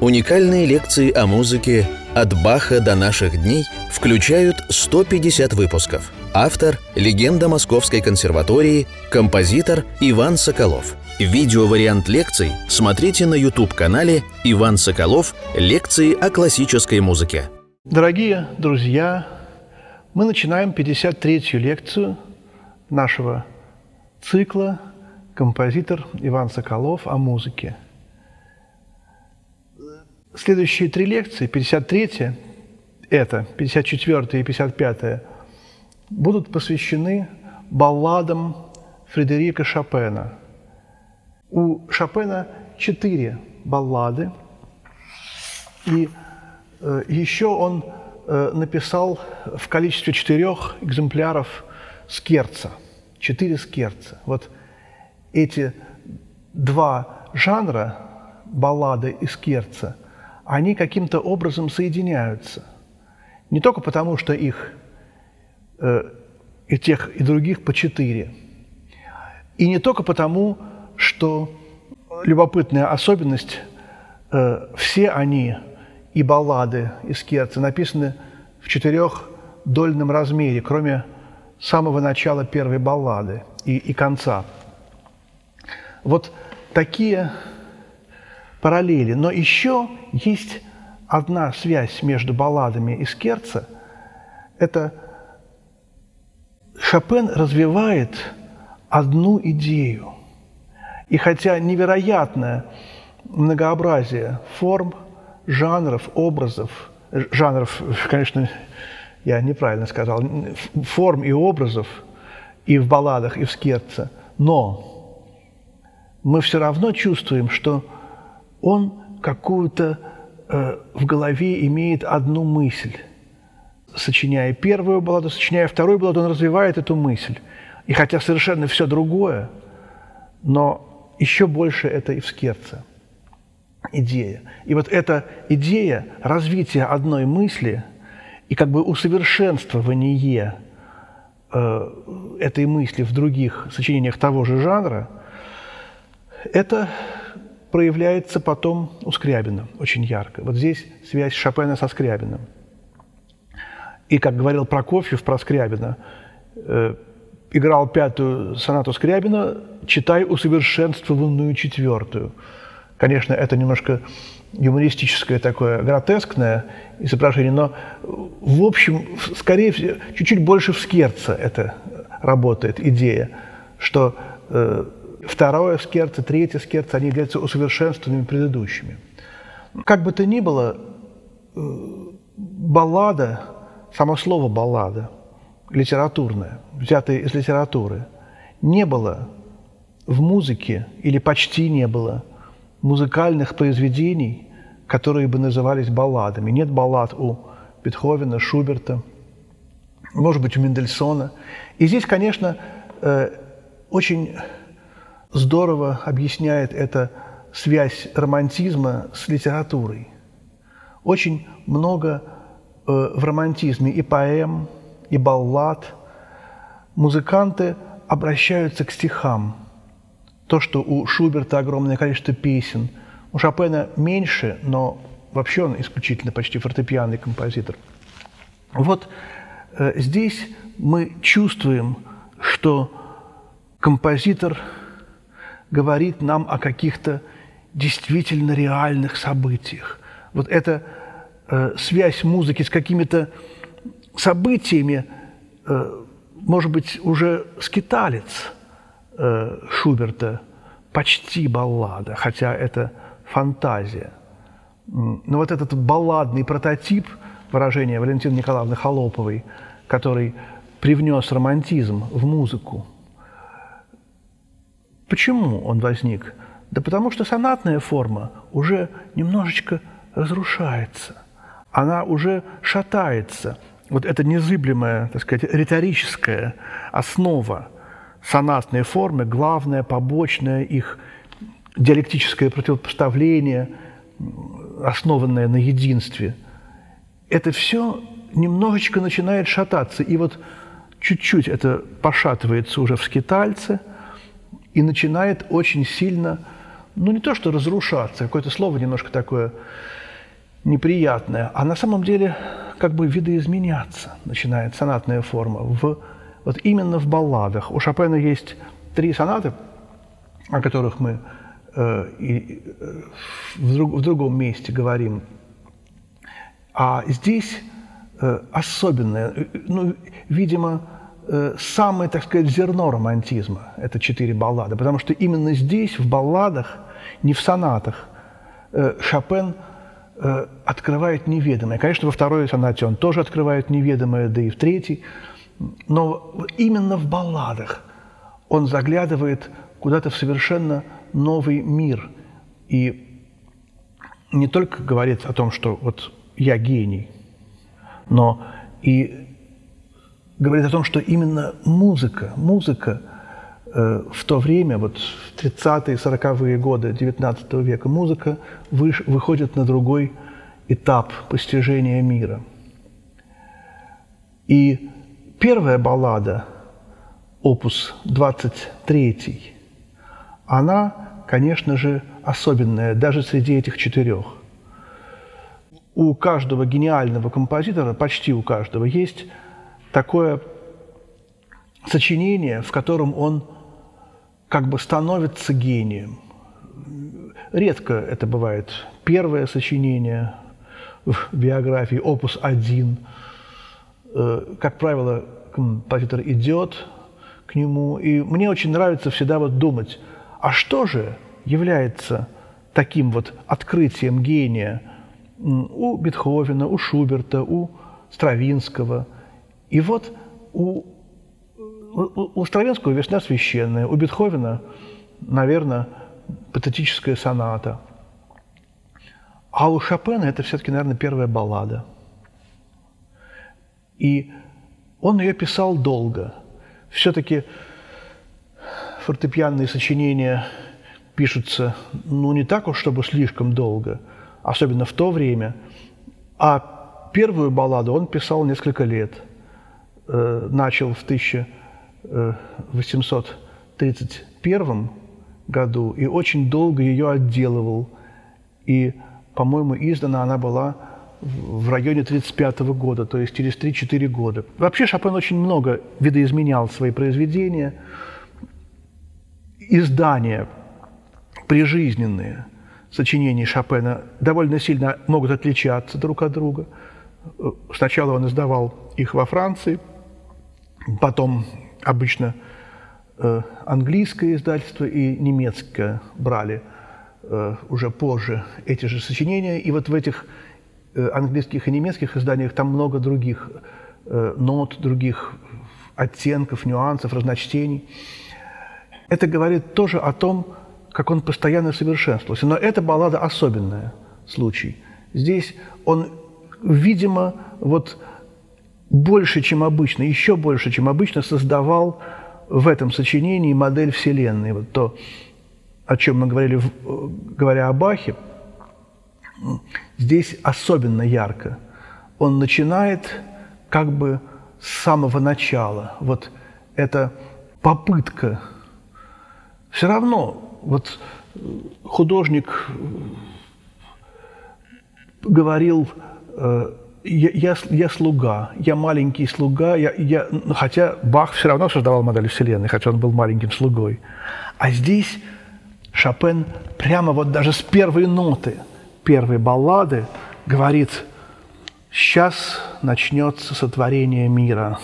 Уникальные лекции о музыке «От Баха до наших дней» включают 150 выпусков. Автор – легенда Московской консерватории, композитор Иван Соколов. Видеовариант лекций смотрите на YouTube-канале «Иван Соколов. Лекции о классической музыке». Дорогие друзья, мы начинаем 53-ю лекцию нашего цикла «Композитор Иван Соколов о музыке». Следующие три лекции, 53-я, это, 54-я и 55-я, будут посвящены балладам Фредерика Шопена. У Шопена четыре баллады, и э, еще он э, написал в количестве четырех экземпляров скерца, четыре скерца. Вот эти два жанра, баллады и скерца – они каким-то образом соединяются. Не только потому, что их э, и тех, и других по четыре. И не только потому, что любопытная особенность, э, все они, и баллады, и скерцы, написаны в четырехдольном размере, кроме самого начала первой баллады и, и конца. Вот такие параллели. Но еще есть одна связь между балладами и Скерца. Это Шопен развивает одну идею. И хотя невероятное многообразие форм, жанров, образов, жанров, конечно, я неправильно сказал, форм и образов и в балладах, и в Скерце, но мы все равно чувствуем, что он какую-то э, в голове имеет одну мысль. Сочиняя первую балладу, сочиняя вторую балладу, он развивает эту мысль. И хотя совершенно все другое, но еще больше это и в Скерце идея. И вот эта идея развития одной мысли и как бы усовершенствование э, этой мысли в других сочинениях того же жанра, это проявляется потом у Скрябина очень ярко. Вот здесь связь Шопена со Скрябиным. И, как говорил Прокофьев про Скрябина, э, играл пятую сонату Скрябина, читай усовершенствованную четвертую. Конечно, это немножко юмористическое такое, гротескное изображение, но, в общем, скорее всего, чуть-чуть больше в скерце это работает идея, что э, второе скерце, третье скерце, они являются усовершенствованными предыдущими. Как бы то ни было, э, баллада, само слово баллада, литературное, взятое из литературы, не было в музыке или почти не было музыкальных произведений, которые бы назывались балладами. Нет баллад у Бетховена, Шуберта, может быть, у Мендельсона. И здесь, конечно, э, очень здорово объясняет это связь романтизма с литературой. Очень много э, в романтизме и поэм, и баллад. Музыканты обращаются к стихам. То, что у Шуберта огромное количество песен, у Шопена меньше, но вообще он исключительно почти фортепианный композитор. Вот э, здесь мы чувствуем, что композитор – говорит нам о каких-то действительно реальных событиях. Вот эта э, связь музыки с какими-то событиями, э, может быть, уже скиталец э, Шуберта, почти баллада, хотя это фантазия. Но вот этот балладный прототип выражения Валентины Николаевны Холоповой, который привнес романтизм в музыку – Почему он возник? Да потому что сонатная форма уже немножечко разрушается. Она уже шатается. Вот эта незыблемая, так сказать, риторическая основа сонатной формы, главное, побочное их диалектическое противопоставление, основанное на единстве, это все немножечко начинает шататься. И вот чуть-чуть это пошатывается уже в скитальце – и начинает очень сильно ну не то что разрушаться, какое-то слово немножко такое неприятное, а на самом деле как бы видоизменяться начинает сонатная форма. В, вот именно в балладах. У Шопена есть три сонаты, о которых мы э, и, э, в, друг, в другом месте говорим. А здесь э, особенное, э, ну, видимо, э, самое, так сказать, зерно романтизма – это четыре баллады. Потому что именно здесь, в балладах, не в сонатах, э, Шопен э, открывает неведомое. Конечно, во второй сонате он тоже открывает неведомое, да и в третьей. Но именно в балладах он заглядывает куда-то в совершенно новый мир. И не только говорит о том, что вот я гений, но и говорит о том, что именно музыка, музыка э, в то время, вот в 30-е, 40-е годы XIX века, музыка выш, выходит на другой этап постижения мира. И первая баллада, опус 23, она, конечно же, особенная даже среди этих четырех. У каждого гениального композитора, почти у каждого, есть такое сочинение, в котором он как бы становится гением. Редко это бывает первое сочинение в биографии, опус 1. Э, как правило, композитор идет к нему, и мне очень нравится всегда вот думать, а что же является таким вот открытием гения у Бетховена, у Шуберта, у Стравинского – и вот у, у, у Стравинского «Весна священная», у Бетховена, наверное, патетическая соната. А у Шопена это все-таки, наверное, первая баллада. И он ее писал долго. Все-таки фортепианные сочинения пишутся, ну, не так уж, чтобы слишком долго, особенно в то время. А первую балладу он писал несколько лет – Э, начал в 1831 году и очень долго ее отделывал. И, по-моему, издана она была в районе 1935 года, то есть через 3-4 года. Вообще Шопен очень много видоизменял свои произведения. Издания прижизненные сочинений Шопена довольно сильно могут отличаться друг от друга. Сначала он издавал их во Франции – Потом обычно э, английское издательство и немецкое брали э, уже позже эти же сочинения. И вот в этих э, английских и немецких изданиях там много других э, нот, других оттенков, нюансов, разночтений. Это говорит тоже о том, как он постоянно совершенствовался. Но эта баллада особенная случай. Здесь он, видимо, вот больше, чем обычно, еще больше, чем обычно, создавал в этом сочинении модель Вселенной. Вот то, о чем мы говорили, говоря о Бахе, здесь особенно ярко. Он начинает как бы с самого начала. Вот эта попытка. Все равно, вот художник говорил э, я, я, я слуга, я маленький слуга, я, я, ну, хотя Бах все равно создавал модель Вселенной, хотя он был маленьким слугой. А здесь Шопен прямо вот даже с первой ноты, первой баллады говорит, сейчас начнется сотворение мира.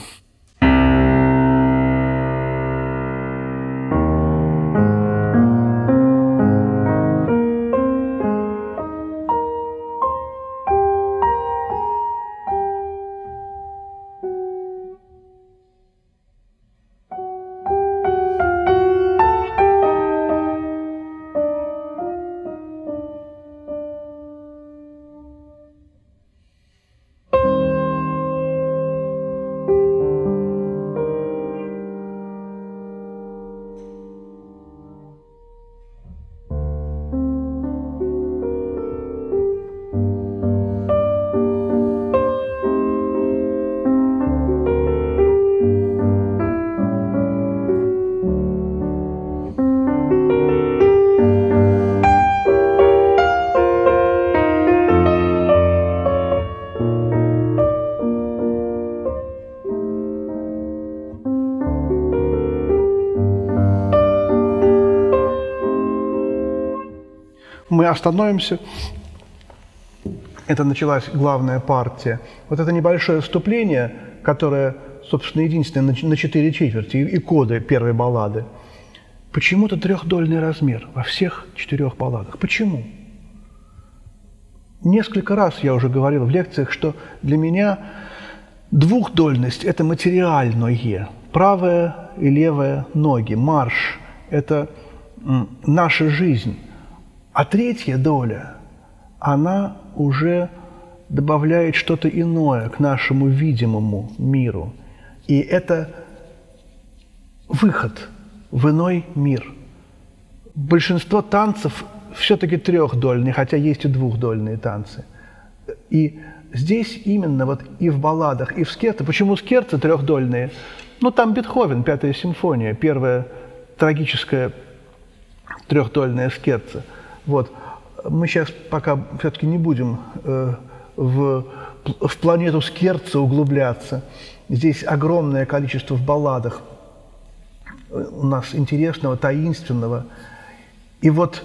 Мы остановимся. Это началась главная партия. Вот это небольшое вступление, которое, собственно, единственное на четыре четверти и коды первой баллады. Почему-то трехдольный размер во всех четырех балладах. Почему? Несколько раз я уже говорил в лекциях, что для меня двухдольность – это материальное, правая и левая ноги, марш – это наша жизнь. А третья доля, она уже добавляет что-то иное к нашему видимому миру. И это выход в иной мир. Большинство танцев все-таки трехдольные, хотя есть и двухдольные танцы. И здесь именно вот и в балладах, и в скерце. Почему скерцы трехдольные? Ну, там Бетховен, пятая симфония, первая трагическая трехдольная скерца. Вот. Мы сейчас пока все-таки не будем э, в, в планету скерца углубляться. Здесь огромное количество в балладах у нас интересного, таинственного. И вот,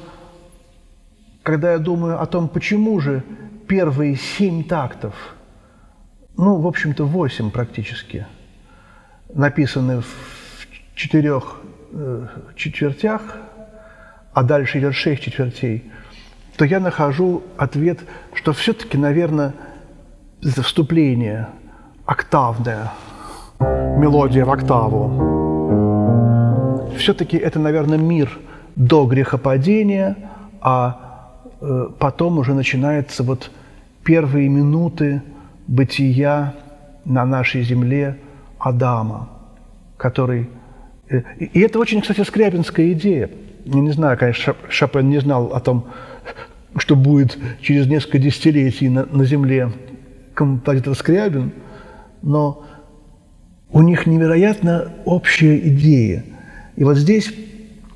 когда я думаю о том, почему же первые семь тактов, ну, в общем-то, восемь практически, написаны в четырех э, четвертях, а дальше идет шесть четвертей, то я нахожу ответ, что все-таки, наверное, за вступление октавная, мелодия в октаву. Все-таки это, наверное, мир до грехопадения, а э, потом уже начинается вот первые минуты бытия на нашей земле Адама, который... Э, и это очень, кстати, скрябинская идея. Я не знаю, конечно, Шопен не знал о том, что будет через несколько десятилетий на, на Земле композитор Скрябин, но у них невероятно общая идея. И вот здесь,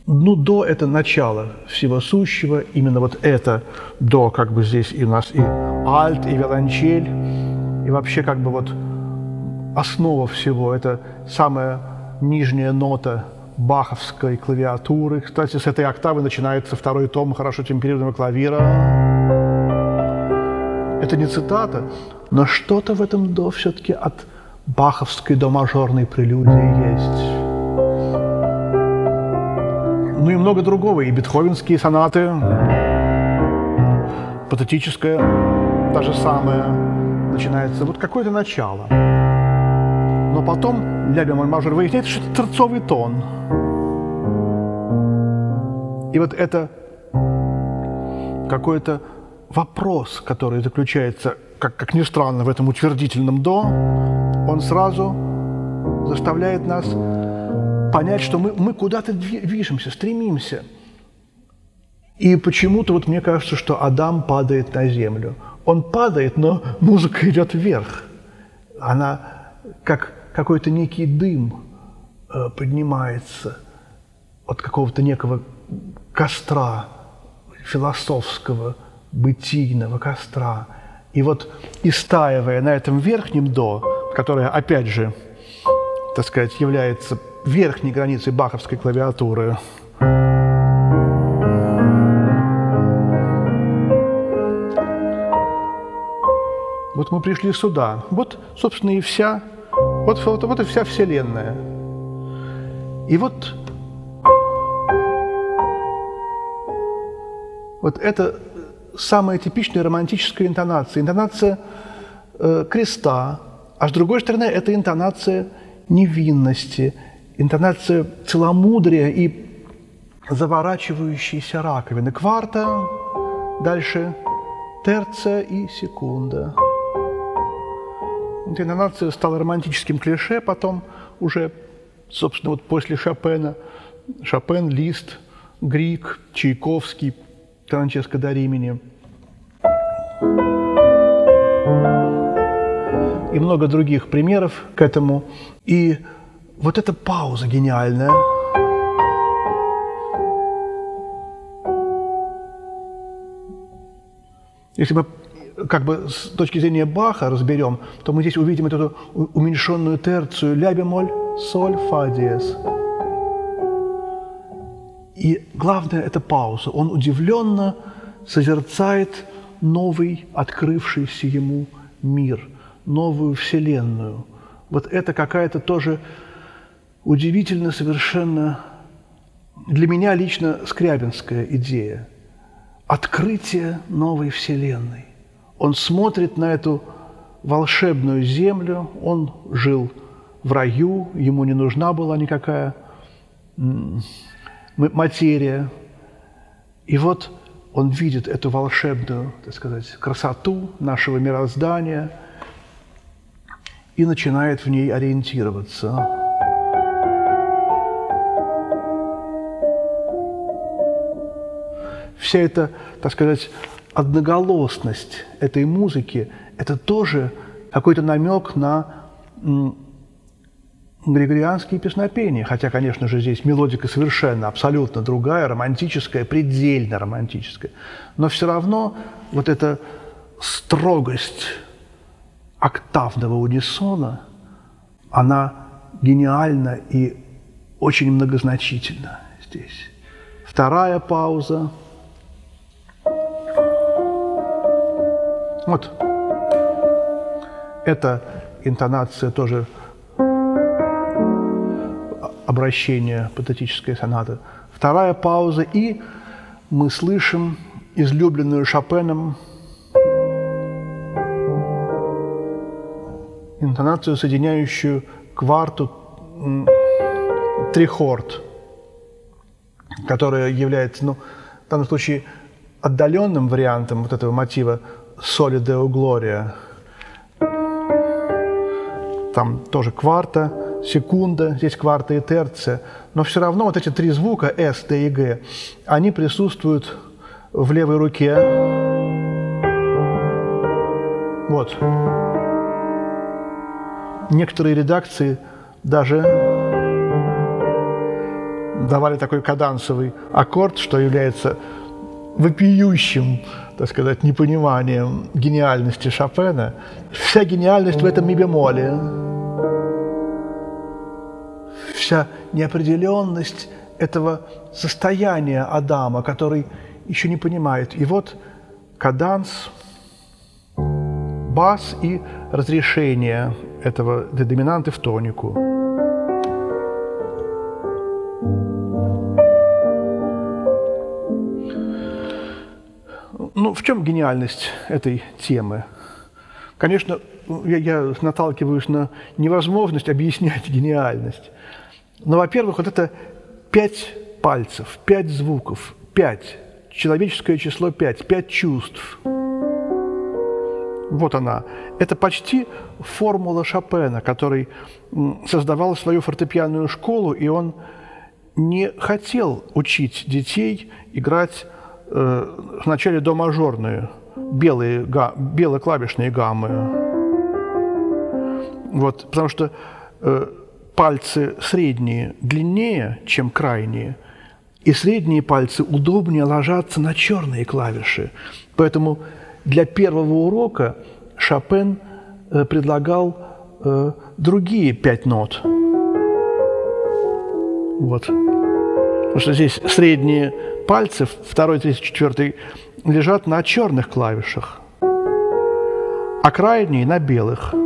ну, до это начало всего сущего, именно вот это до, как бы здесь и у нас и альт, и виолончель, и вообще как бы вот основа всего, это самая нижняя нота баховской клавиатуры. Кстати, с этой октавы начинается второй том хорошо темперированного клавира. Это не цитата, но что-то в этом до все-таки от баховской до мажорной прелюдии есть. Ну и много другого, и бетховенские сонаты, патетическое, даже самое, начинается вот какое-то начало. Потом ля бемоль мажор выясняется, что это терцовый тон. И вот это какой-то вопрос, который заключается, как, как ни странно, в этом утвердительном «до», он сразу заставляет нас понять, что мы, мы куда-то движемся, стремимся. И почему-то вот мне кажется, что Адам падает на землю. Он падает, но музыка идет вверх. Она как какой-то некий дым э, поднимается от какого-то некого костра, философского, бытийного костра. И вот истаивая на этом верхнем до, которое, опять же, так сказать, является верхней границей баховской клавиатуры, Вот мы пришли сюда. Вот, собственно, и вся вот, вот, вот и вся Вселенная. И вот, вот это самая типичная романтическая интонация. Интонация э, креста, а с другой стороны, это интонация невинности, интонация целомудрия и заворачивающейся раковины. Кварта, дальше терция и секунда. Интонация стала романтическим клише, потом уже, собственно, вот после Шопена, Шопен, Лист, Грик, Чайковский, Франческо да Римини. И много других примеров к этому. И вот эта пауза гениальная. Если бы как бы с точки зрения Баха разберем, то мы здесь увидим эту уменьшенную терцию ля бемоль, соль, фа диез. И главное – это пауза. Он удивленно созерцает новый, открывшийся ему мир, новую вселенную. Вот это какая-то тоже удивительно совершенно для меня лично скрябинская идея. Открытие новой вселенной. Он смотрит на эту волшебную землю, он жил в раю, ему не нужна была никакая материя. И вот он видит эту волшебную, так сказать, красоту нашего мироздания и начинает в ней ориентироваться. Вся эта, так сказать, одноголосность этой музыки – это тоже какой-то намек на григорианские песнопения, хотя, конечно же, здесь мелодика совершенно, абсолютно другая, романтическая, предельно романтическая. Но все равно вот эта строгость октавного унисона, она гениальна и очень многозначительна здесь. Вторая пауза. Вот. Это интонация тоже обращение, патетическая соната. Вторая пауза, и мы слышим излюбленную Шопеном интонацию, соединяющую кварту трихорд, которая является, ну, в данном случае, отдаленным вариантом вот этого мотива «Соли Део Глория». Там тоже кварта, секунда, здесь кварта и терция. Но все равно вот эти три звука S, D и G, они присутствуют в левой руке. Вот. Некоторые редакции даже давали такой кадансовый аккорд, что является вопиющим, так сказать, непониманием гениальности Шопена. Вся гениальность в этом ми бемоле вся неопределенность этого состояния Адама, который еще не понимает. И вот каданс, бас и разрешение этого доминанты в тонику. В чем гениальность этой темы? Конечно, я, я наталкиваюсь на невозможность объяснять гениальность. Но, во-первых, вот это пять пальцев, пять звуков, пять, человеческое число пять, пять чувств. Вот она. Это почти формула Шопена, который создавал свою фортепианную школу, и он не хотел учить детей играть э, вначале до мажорные, белые, га, белоклавишные гаммы. Вот, потому что э, пальцы средние длиннее, чем крайние, и средние пальцы удобнее ложатся на черные клавиши. Поэтому для первого урока Шопен э, предлагал э, другие пять нот. Вот. Потому что здесь средние пальцы, второй, третий, четвертый, лежат на черных клавишах, а крайние на белых –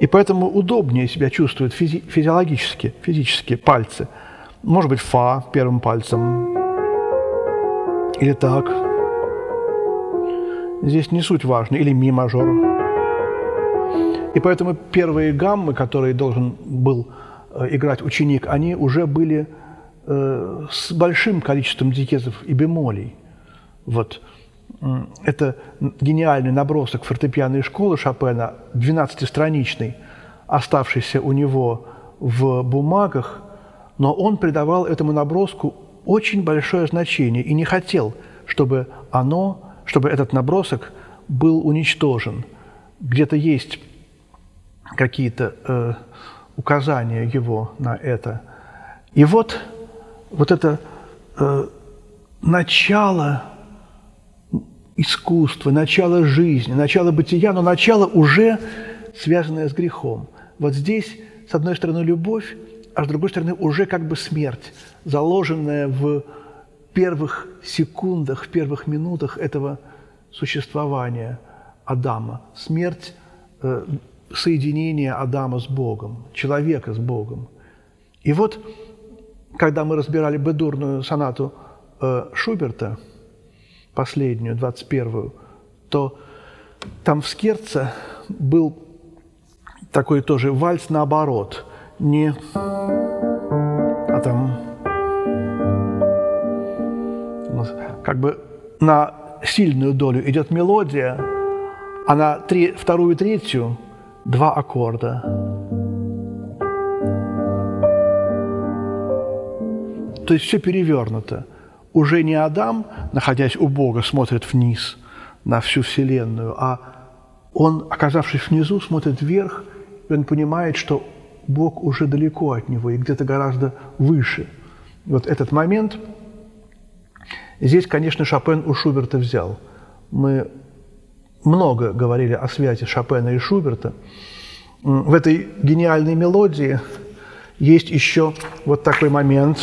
и поэтому удобнее себя чувствуют физи физиологически, физически пальцы. Может быть, фа первым пальцем. Или так. Здесь не суть важно. Или ми мажор. И поэтому первые гаммы, которые должен был э, играть ученик, они уже были э, с большим количеством диезов и бемолей. Вот. Это гениальный набросок фортепианной школы Шопена, 12-страничный, оставшийся у него в бумагах, но он придавал этому наброску очень большое значение и не хотел, чтобы оно, чтобы этот набросок был уничтожен. Где-то есть какие-то э, указания его на это. И вот, вот это э, начало искусство, начало жизни, начало бытия, но начало уже связанное с грехом. Вот здесь, с одной стороны, любовь, а с другой стороны, уже как бы смерть, заложенная в первых секундах, в первых минутах этого существования Адама. Смерть э, соединения Адама с Богом, человека с Богом. И вот, когда мы разбирали бедурную сонату э, Шуберта, последнюю, 21-ю, то там в Скерце был такой тоже вальс наоборот. Не... А там... Как бы на сильную долю идет мелодия, а на три, вторую и третью два аккорда. То есть все перевернуто. Уже не Адам, находясь у Бога, смотрит вниз на всю Вселенную, а он, оказавшись внизу, смотрит вверх, и он понимает, что Бог уже далеко от него и где-то гораздо выше. Вот этот момент здесь, конечно, Шопен у Шуберта взял. Мы много говорили о связи Шопена и Шуберта. В этой гениальной мелодии есть еще вот такой момент.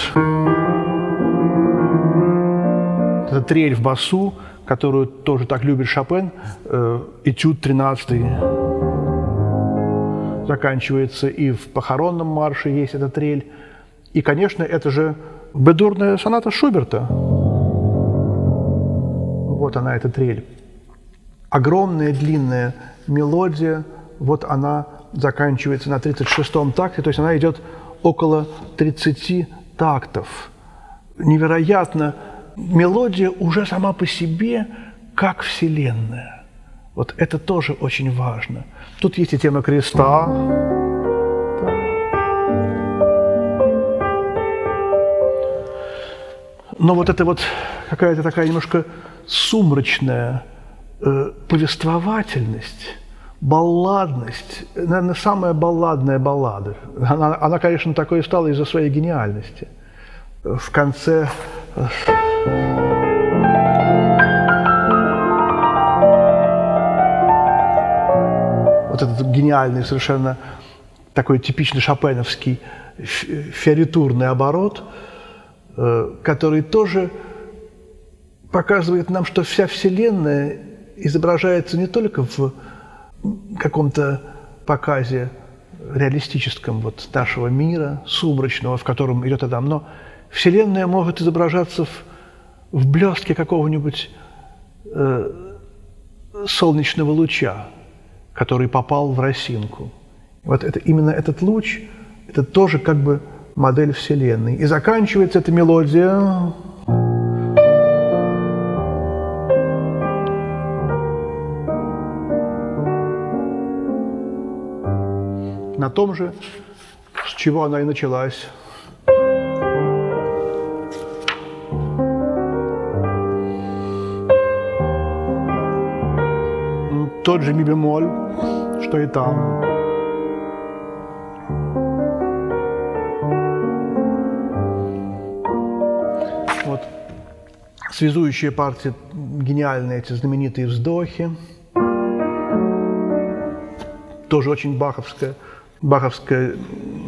Это трель в басу, которую тоже так любит Шопен, э, этюд 13 заканчивается, и в похоронном марше есть эта трель. И, конечно, это же бедурная соната Шуберта. Вот она, эта трель. Огромная длинная мелодия, вот она заканчивается на 36-м такте, то есть она идет около 30 тактов. Невероятно мелодия уже сама по себе как Вселенная. Вот это тоже очень важно. Тут есть и тема креста. Но вот это вот какая-то такая немножко сумрачная э, повествовательность, балладность, наверное, самая балладная баллада. Она, она, конечно, такой стала из-за своей гениальности. В конце вот этот гениальный совершенно такой типичный шопеновский фиоритурный оборот, э, который тоже показывает нам, что вся Вселенная изображается не только в каком-то показе реалистическом вот нашего мира, сумрачного, в котором идет Адам, но Вселенная может изображаться в, в блестке какого-нибудь э, солнечного луча, который попал в росинку. Вот это, именно этот луч, это тоже как бы модель Вселенной. И заканчивается эта мелодия на том же, с чего она и началась. Тот же ми бемоль, что и там. Вот связующие партии, гениальные эти знаменитые вздохи. Тоже очень баховская, баховская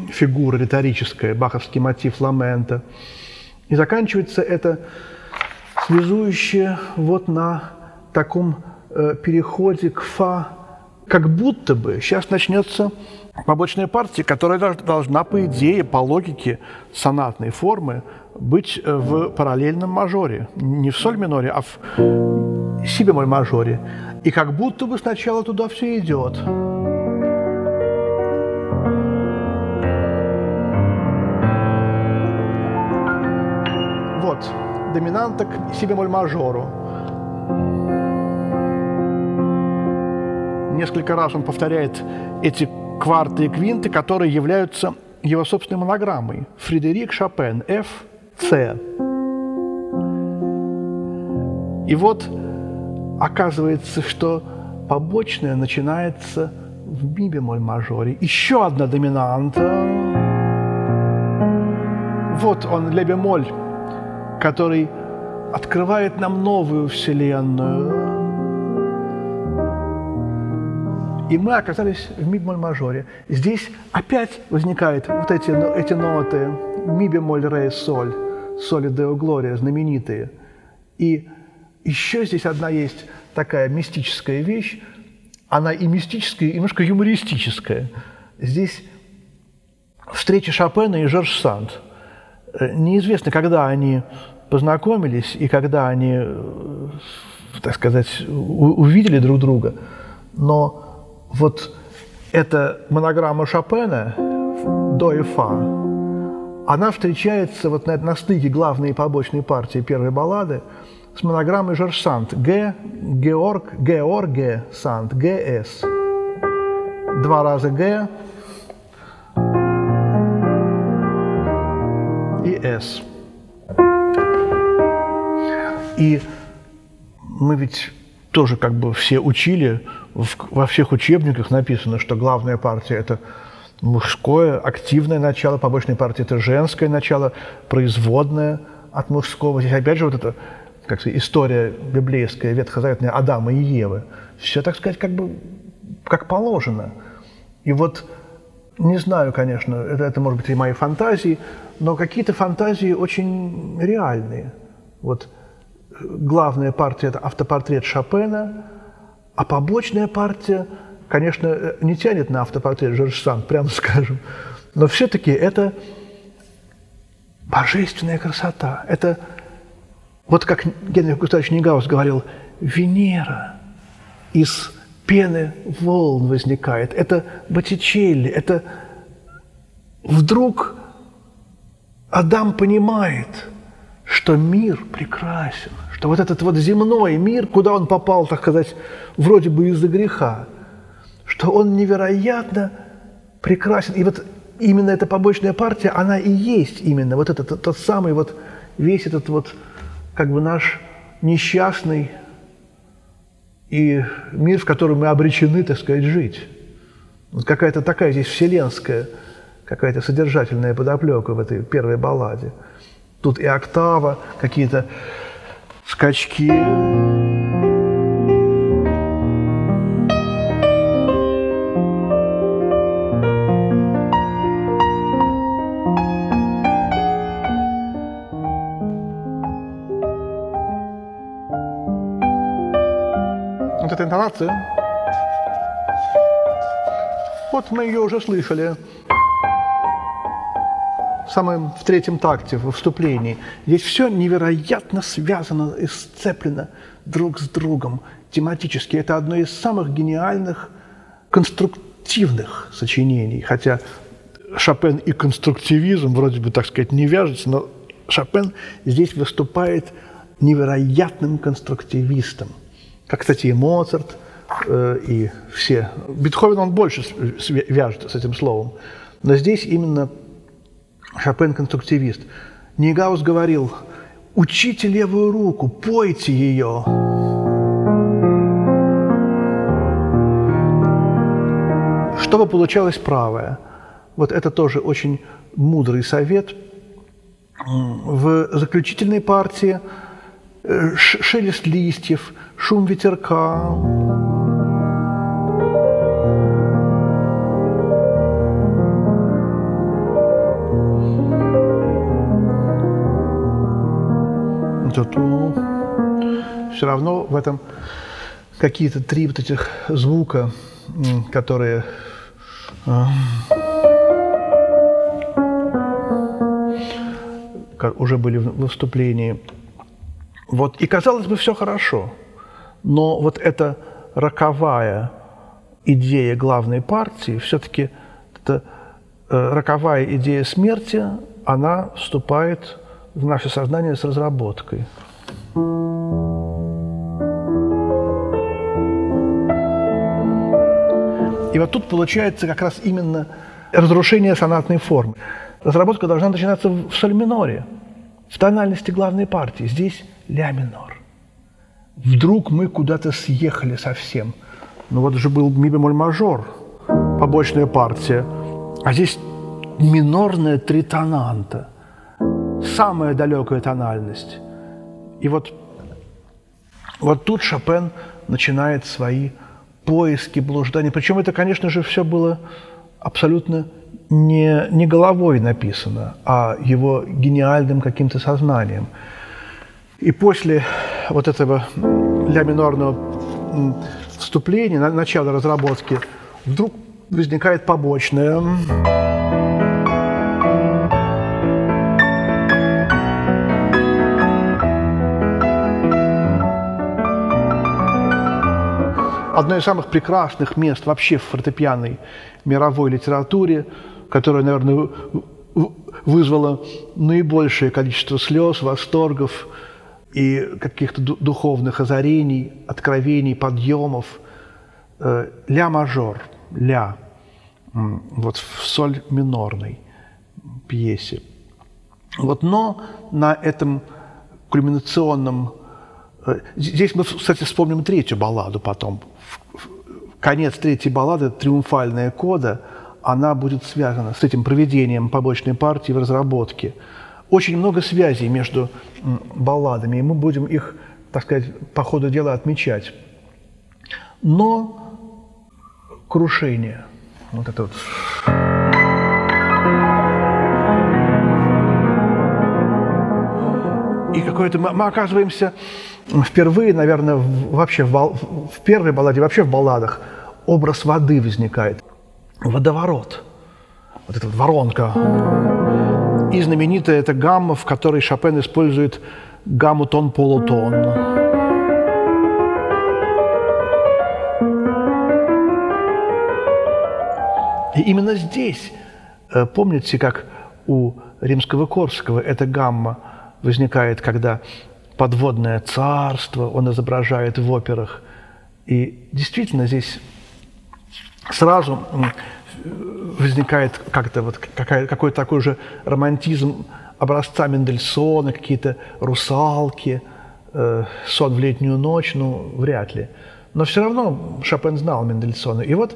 фигура риторическая, баховский мотив ламента. И заканчивается это связующее вот на таком переходе к фа, как будто бы сейчас начнется побочная партия, которая должна, по идее, по логике сонатной формы, быть э, в параллельном мажоре. Не в соль миноре, а в си бемоль мажоре. И как будто бы сначала туда все идет. Вот, доминанта к си несколько раз он повторяет эти кварты и квинты, которые являются его собственной монограммой. Фредерик Шопен, Ф, С. И вот оказывается, что побочное начинается в ми бемоль мажоре. Еще одна доминанта. Вот он, ле бемоль, который открывает нам новую вселенную и мы оказались в ми бемоль мажоре. Здесь опять возникают вот эти, эти ноты ми бемоль ре соль Соли Део Глория, знаменитые. И еще здесь одна есть такая мистическая вещь, она и мистическая, и немножко юмористическая. Здесь встреча Шопена и Жорж Санд. Э, неизвестно, когда они познакомились и когда они, э, так сказать, увидели друг друга, но вот эта монограмма Шопена до и фа, она встречается вот на, на стыке главной и побочной партии первой баллады с монограммой Жорж Санд. Г, Георг, Георге Санд, ГС. Два раза Г и С. И мы ведь тоже как бы все учили, во всех учебниках написано, что главная партия – это мужское, активное начало, побочная партия – это женское начало, производное от мужского. Здесь опять же вот эта как сказать, история библейская, ветхозаветная Адама и Евы. Все, так сказать, как бы как положено. И вот не знаю, конечно, это, это может быть и мои фантазии, но какие-то фантазии очень реальные. Вот главная партия – это автопортрет Шопена, а побочная партия, конечно, не тянет на автопортрет Жорж прямо скажем, но все-таки это божественная красота. Это, вот как Генрих Густавович Негаус говорил, Венера из пены волн возникает. Это Боттичелли, это вдруг Адам понимает – что мир прекрасен, что вот этот вот земной мир, куда он попал, так сказать, вроде бы из-за греха, что он невероятно прекрасен. И вот именно эта побочная партия, она и есть именно вот этот тот, самый вот весь этот вот как бы наш несчастный и мир, в котором мы обречены, так сказать, жить. Вот какая-то такая здесь вселенская, какая-то содержательная подоплека в этой первой балладе – Тут и октава, какие-то скачки. Вот эта интонация. Вот мы ее уже слышали самом, в третьем такте, в вступлении. Здесь все невероятно связано и сцеплено друг с другом тематически. Это одно из самых гениальных конструктивных сочинений, хотя Шопен и конструктивизм вроде бы, так сказать, не вяжется, но Шопен здесь выступает невероятным конструктивистом. Как, кстати, и Моцарт, э, и все. Бетховен он больше вяжет с этим словом. Но здесь именно Шопен конструктивист. Нигаус говорил, учите левую руку, пойте ее. Чтобы получалось правое. Вот это тоже очень мудрый совет. В заключительной партии э, шелест листьев, шум ветерка, ту все равно в этом какие-то три вот этих звука, которые а, уже были в выступлении. Вот, и казалось бы, все хорошо. Но вот эта роковая идея главной партии, все-таки эта э, роковая идея смерти, она вступает в наше сознание с разработкой. И вот тут получается как раз именно разрушение сонатной формы. Разработка должна начинаться в соль миноре, в тональности главной партии. Здесь ля минор. Вдруг мы куда-то съехали совсем. Ну вот же был ми бемоль мажор, побочная партия. А здесь минорная тритонанта – самая далекая тональность. И вот, вот тут Шопен начинает свои поиски, блуждания. Причем это, конечно же, все было абсолютно не, не головой написано, а его гениальным каким-то сознанием. И после вот этого ля минорного вступления, начала разработки, вдруг возникает побочное. Одно из самых прекрасных мест вообще в фортепианной мировой литературе, которое, наверное, вызвало наибольшее количество слез, восторгов и каких-то духовных озарений, откровений, подъемов. Э, ля мажор, ля, вот в соль минорной пьесе. Вот, но на этом кульминационном... Э, здесь мы, кстати, вспомним третью балладу потом. Конец третьей баллады «Триумфальная кода», она будет связана с этим проведением побочной партии в разработке. Очень много связей между балладами, и мы будем их, так сказать, по ходу дела отмечать. Но крушение, вот это вот И какое-то мы, мы оказываемся впервые, наверное, вообще в, в первой балладе, вообще в балладах образ воды возникает. Водоворот. Вот эта воронка. И знаменитая эта гамма, в которой Шопен использует гамму тон-полутон. И именно здесь, э, помните, как у римского Корского эта гамма возникает, когда подводное царство он изображает в операх. И действительно здесь сразу возникает как-то вот какой-то такой же романтизм образца Мендельсона, какие-то русалки, э, сон в летнюю ночь, ну, вряд ли. Но все равно Шопен знал Мендельсона. И вот,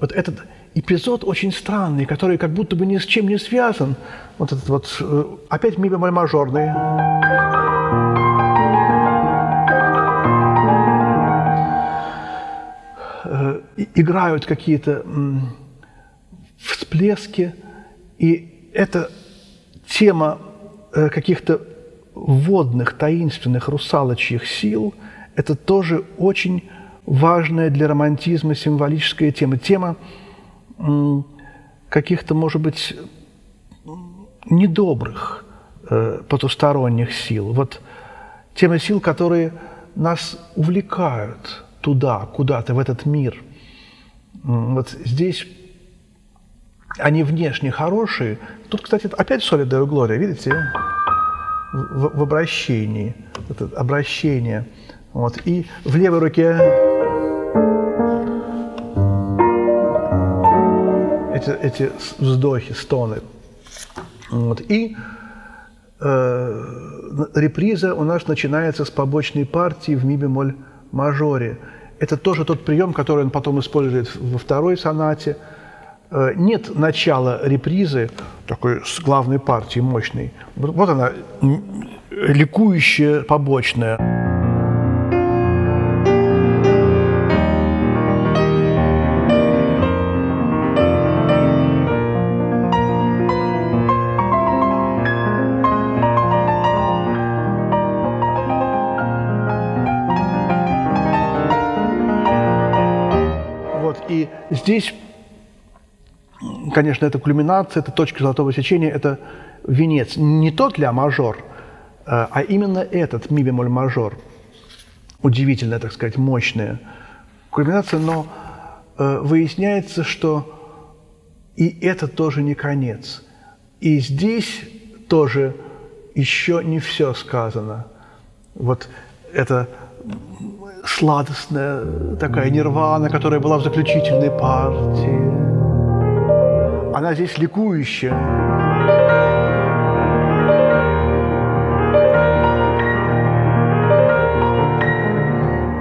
вот этот эпизод очень странный, который как будто бы ни с чем не связан. Вот этот вот, э, опять ми мажорный. Играют какие-то всплески, и эта тема э, каких-то водных, таинственных, русалочьих сил – это тоже очень важная для романтизма символическая тема. Тема каких-то, может быть, недобрых э, потусторонних сил. Вот тема сил, которые нас увлекают туда, куда-то, в этот мир. Вот здесь они внешне хорошие. Тут, кстати, опять соли даю Глория, видите? В, в обращении. Это обращение. Вот. И в левой руке эти, эти вздохи, стоны. Вот. И э, реприза у нас начинается с побочной партии в ми бемоль мажоре. Это тоже тот прием, который он потом использует во второй сонате – Э, нет начала репризы такой с главной партии мощной. Вот она, ликующая, побочная. Здесь конечно, это кульминация, это точка золотого сечения, это венец. Не тот ля мажор, э, а именно этот ми бемоль мажор. Удивительная, так сказать, мощная кульминация, но э, выясняется, что и это тоже не конец. И здесь тоже еще не все сказано. Вот это сладостная такая нирвана, которая была в заключительной партии она здесь ликующая.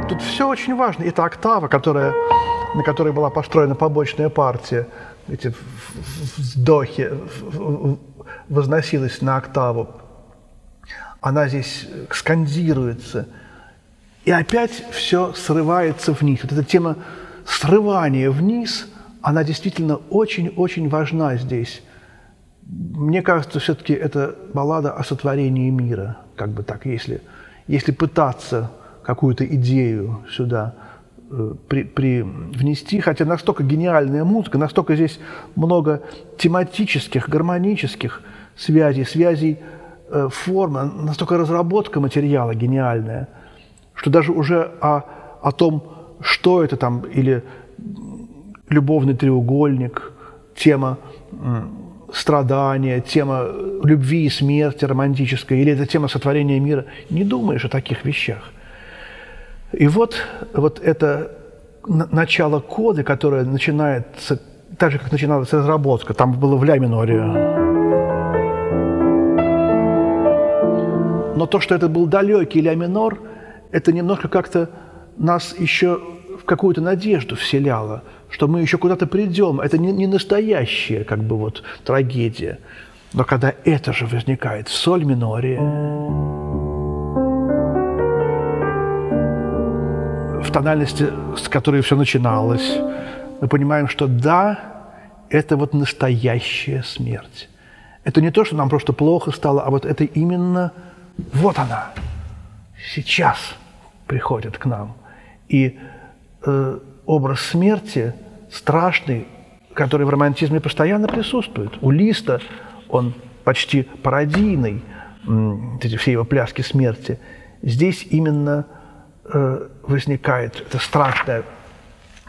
Тут все очень важно. Это октава, которая, на которой была построена побочная партия. Эти вздохи возносилась на октаву. Она здесь скандируется. И опять все срывается вниз. Вот эта тема срывания вниз – она действительно очень-очень важна здесь. Мне кажется, все-таки это баллада о сотворении мира, как бы так, если, если пытаться какую-то идею сюда э, при, при внести, хотя настолько гениальная музыка, настолько здесь много тематических, гармонических связей, связей э, формы, настолько разработка материала гениальная, что даже уже о, о том, что это там, или любовный треугольник, тема страдания, тема любви и смерти романтической, или это тема сотворения мира, не думаешь о таких вещах. И вот, вот это начало кода, которое начинается так же, как начиналась разработка, там было в ля миноре. Но то, что это был далекий ля минор, это немножко как-то нас еще в какую-то надежду вселяло, что мы еще куда-то придем. Это не, не настоящая как бы вот трагедия. Но когда это же возникает в соль миноре, в тональности, с которой все начиналось, мы понимаем, что да, это вот настоящая смерть. Это не то, что нам просто плохо стало, а вот это именно вот она, сейчас приходит к нам. И э, образ смерти страшный, который в романтизме постоянно присутствует. У Листа он почти пародийный, эти все его пляски смерти. Здесь именно э, возникает эта страшная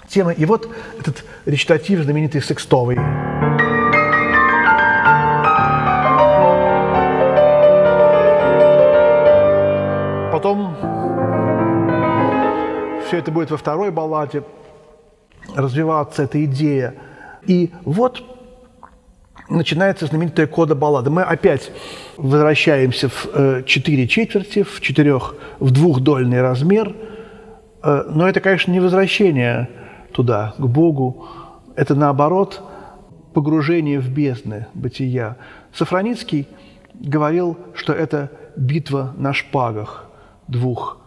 тема. И вот этот речитатив знаменитый Секстовый. Все это будет во второй балладе развиваться, эта идея. И вот начинается знаменитая кода баллада. Мы опять возвращаемся в э, четыре четверти, в четырех, в двухдольный размер. Э, но это, конечно, не возвращение туда, к Богу. Это, наоборот, погружение в бездны бытия. Сафроницкий говорил, что это битва на шпагах двух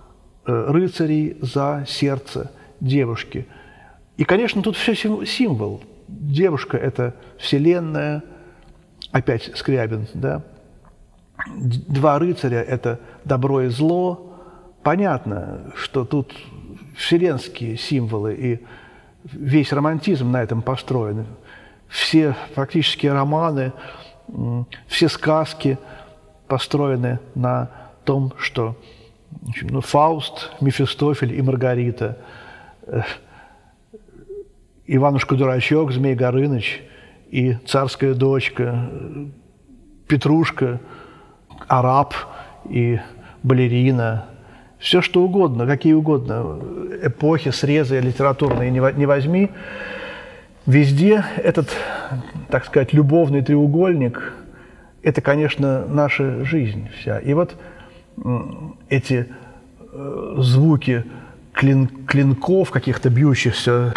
рыцарей за сердце девушки. И, конечно, тут все символ. Девушка – это вселенная, опять Скрябин, да? Два рыцаря – это добро и зло. Понятно, что тут вселенские символы, и весь романтизм на этом построен. Все фактически романы, все сказки построены на том, что ну, Фауст, Мефистофель и Маргарита, э, Иванушка-дурачок, Змей Горыныч и царская дочка, Петрушка, араб и балерина, все что угодно, какие угодно. Эпохи, срезы литературные не возьми, везде этот, так сказать, любовный треугольник – это, конечно, наша жизнь вся. И вот эти э, звуки клин, клинков каких-то бьющихся,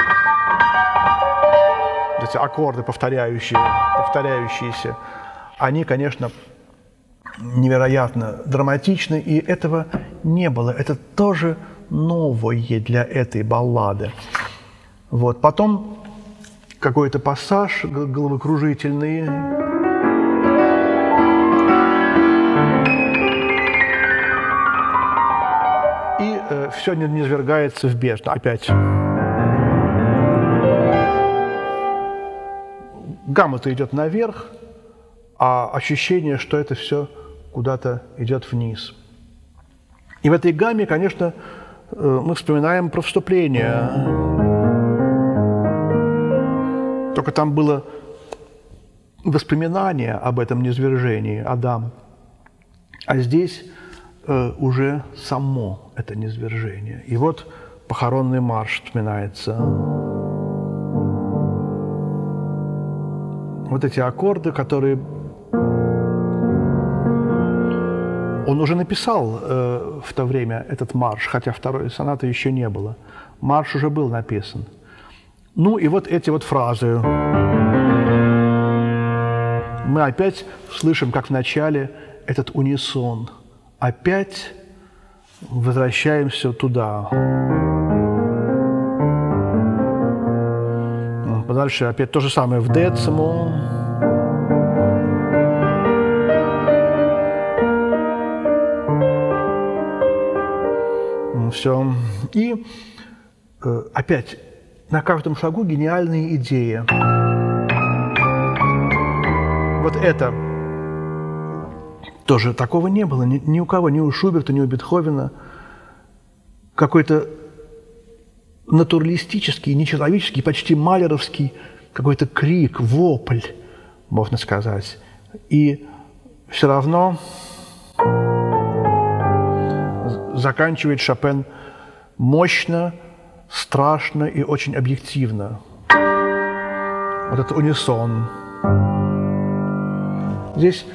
эти аккорды повторяющие, повторяющиеся, они, конечно, невероятно драматичны, и этого не было. Это тоже новое для этой баллады. Вот. Потом какой-то пассаж головокружительный, все не низвергается в бездну. Опять. Гамма-то идет наверх, а ощущение, что это все куда-то идет вниз. И в этой гамме, конечно, э, мы вспоминаем про вступление. Только там было воспоминание об этом низвержении Адам. А здесь э, уже само это низвержение. И вот похоронный марш вспоминается. Вот эти аккорды, которые он уже написал э, в то время этот марш, хотя второй сонаты еще не было. Марш уже был написан. Ну и вот эти вот фразы. Мы опять слышим, как в начале, этот унисон – опять возвращаемся туда. дальше опять то же самое в дециму. Все. И э, опять на каждом шагу гениальные идеи. Вот это тоже такого не было ни, ни у кого, ни у Шуберта, ни у Бетховена. Какой-то натуралистический, нечеловеческий, почти малеровский какой-то крик, вопль, можно сказать. И все равно заканчивает Шопен мощно, страшно и очень объективно. Вот это унисон. Здесь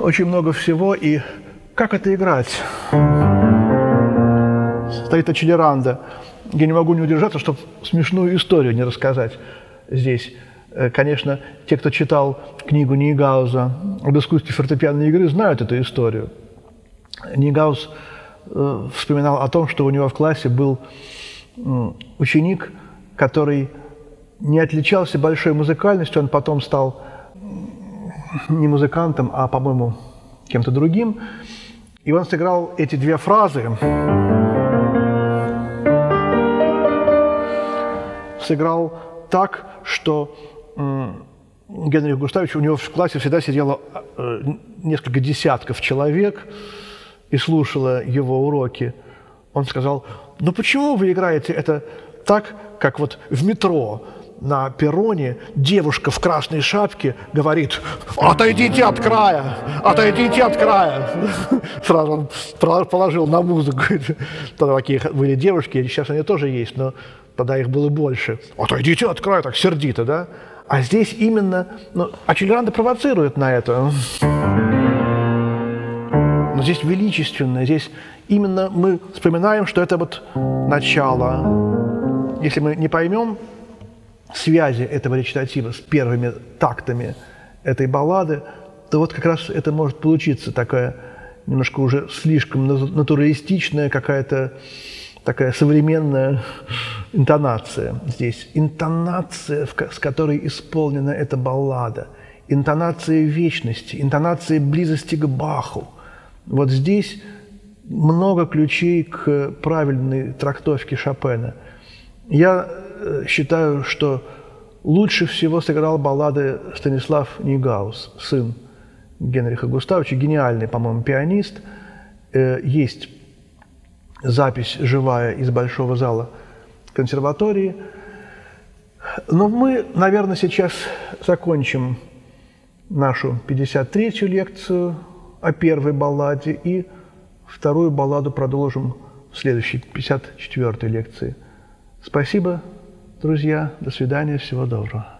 очень много всего, и как это играть? Стоит Ачелеранда. Я не могу не удержаться, чтобы смешную историю не рассказать здесь. Э, конечно, те, кто читал книгу Нейгауза об искусстве фортепианной игры, знают эту историю. Нейгауз э, вспоминал о том, что у него в классе был ученик, который не отличался большой музыкальностью, он потом стал не музыкантом, а, по-моему, кем-то другим. И он сыграл эти две фразы. Сыграл так, что Генрих Густавович, у него в классе всегда сидело э, несколько десятков человек и слушало его уроки. Он сказал, ну почему вы играете это так, как вот в метро? На перроне девушка в красной шапке говорит «Отойдите от края! Отойдите от края!» Сразу он положил на музыку. Тогда такие были девушки, сейчас они тоже есть, но тогда их было больше. «Отойдите от края!» Так сердито, да? А здесь именно... Ну, Ачельранда провоцирует на это. Но здесь величественно, здесь именно мы вспоминаем, что это вот начало. Если мы не поймем связи этого речитатива с первыми тактами этой баллады, то вот как раз это может получиться такая немножко уже слишком натуралистичная какая-то такая современная интонация здесь. Интонация, с которой исполнена эта баллада. Интонация вечности, интонация близости к Баху. Вот здесь много ключей к правильной трактовке Шопена. Я считаю, что лучше всего сыграл баллады Станислав Нигаус, сын Генриха Густавовича, гениальный, по-моему, пианист. Э, есть запись живая из Большого зала консерватории. Но мы, наверное, сейчас закончим нашу 53-ю лекцию о первой балладе и вторую балладу продолжим в следующей 54-й лекции. Спасибо Друзья, до свидания, всего доброго.